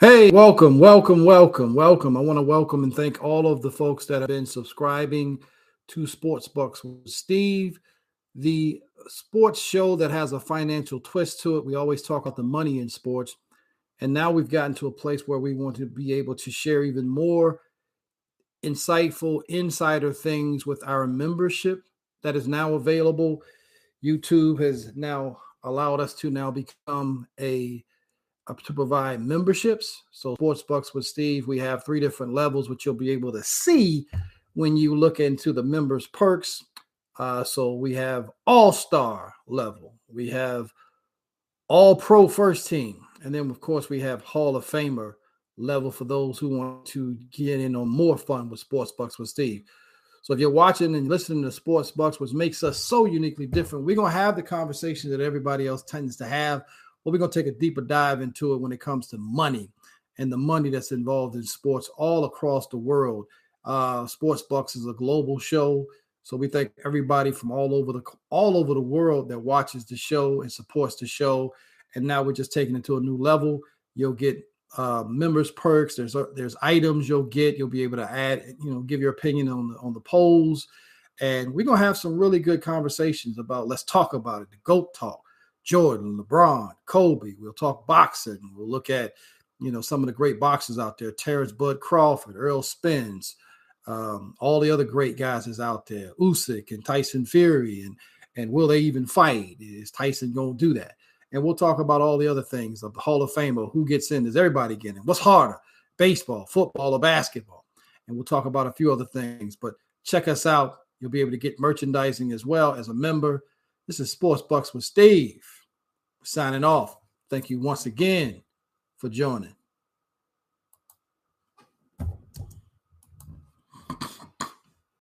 Hey, welcome, welcome, welcome, welcome. I want to welcome and thank all of the folks that have been subscribing to Sports Bucks with Steve, the sports show that has a financial twist to it. We always talk about the money in sports. And now we've gotten to a place where we want to be able to share even more insightful insider things with our membership that is now available. YouTube has now allowed us to now become a to provide memberships. So Sports Bucks with Steve, we have three different levels, which you'll be able to see when you look into the members perks. Uh, so we have All Star level, we have All Pro First Team, and then of course we have Hall of Famer level for those who want to get in on more fun with Sports Bucks with Steve. So if you're watching and listening to Sports Bucks, which makes us so uniquely different, we're gonna have the conversation that everybody else tends to have we're going to take a deeper dive into it when it comes to money and the money that's involved in sports all across the world. Uh, sports Bucks is a global show, so we thank everybody from all over the all over the world that watches the show and supports the show. And now we're just taking it to a new level. You'll get uh, members perks. There's uh, there's items you'll get. You'll be able to add, you know, give your opinion on the on the polls, and we're gonna have some really good conversations about. Let's talk about it. The goat talk. Jordan, LeBron, Kobe. We'll talk boxing. We'll look at, you know, some of the great boxers out there: Terence Bud Crawford, Errol Spence, um, all the other great guys is out there. Usyk and Tyson Fury, and and will they even fight? Is Tyson going to do that? And we'll talk about all the other things of the Hall of Fame. Famer. Who gets in? Does everybody get in? What's harder, baseball, football, or basketball? And we'll talk about a few other things. But check us out. You'll be able to get merchandising as well as a member. This is Sports Bucks with Steve signing off. Thank you once again for joining.